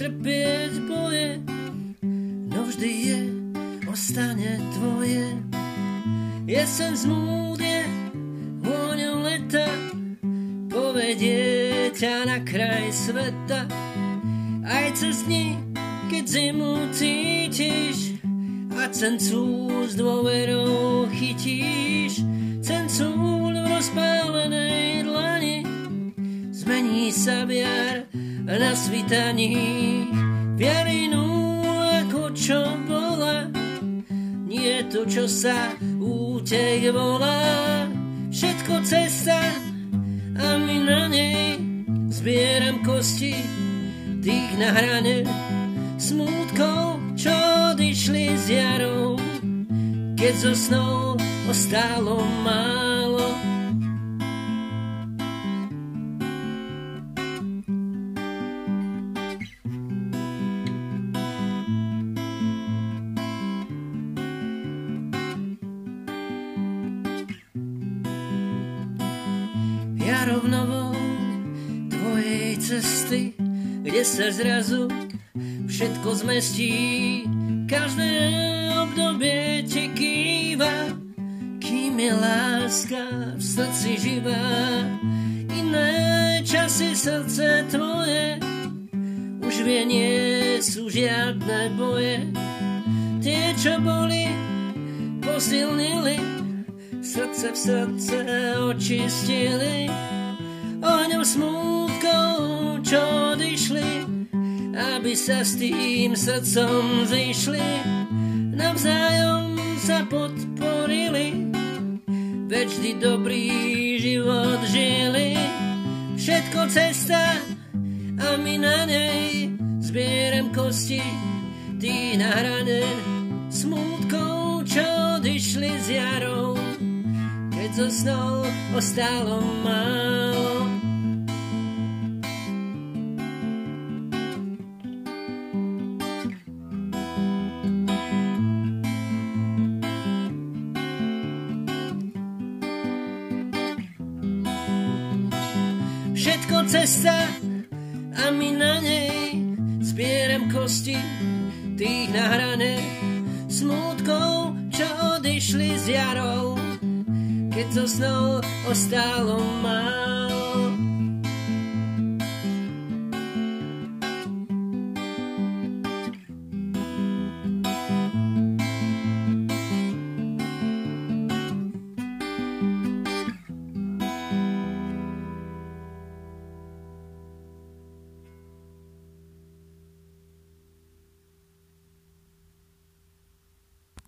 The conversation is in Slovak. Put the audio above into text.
trpieť boje, no vždy je, ostane tvoje. Jesen zmúdne, vôňou leta, povedie ťa na kraj sveta, aj cez dni, keď zimu cítiš, a cencu s dôverou chytíš, cencu v rozpálenej dlani, zmení sa viar na svitaní, viarinu ako čo bola, nie to, čo sa útek volá, všetko cesta a my na nej zbieram kosti. Tých na hrane smútkov čo odišli z jarou, keď zo snou ostalo málo. Jarovnovou tvojej cesty, kde sa zrazu všetko zmestí, každé obdobie ti kýva, kým je láska v srdci živá. Iné časy srdce tvoje, už vie nie sú žiadne boje. Tie, čo boli, posilnili, srdce v srdce očistili. Ohňom smútkov, čo odišli, aby sa s tým srdcom zišli, navzájom sa podporili, veď dobrý život žili. Všetko cesta a my na nej zbieram kosti, tí na hrane smútkov, čo zo snou ostalo málo. cesta a my na nej zbieram kosti tých nahrané smutkou, čo odišli z jarou, keď so snou ostalo málo.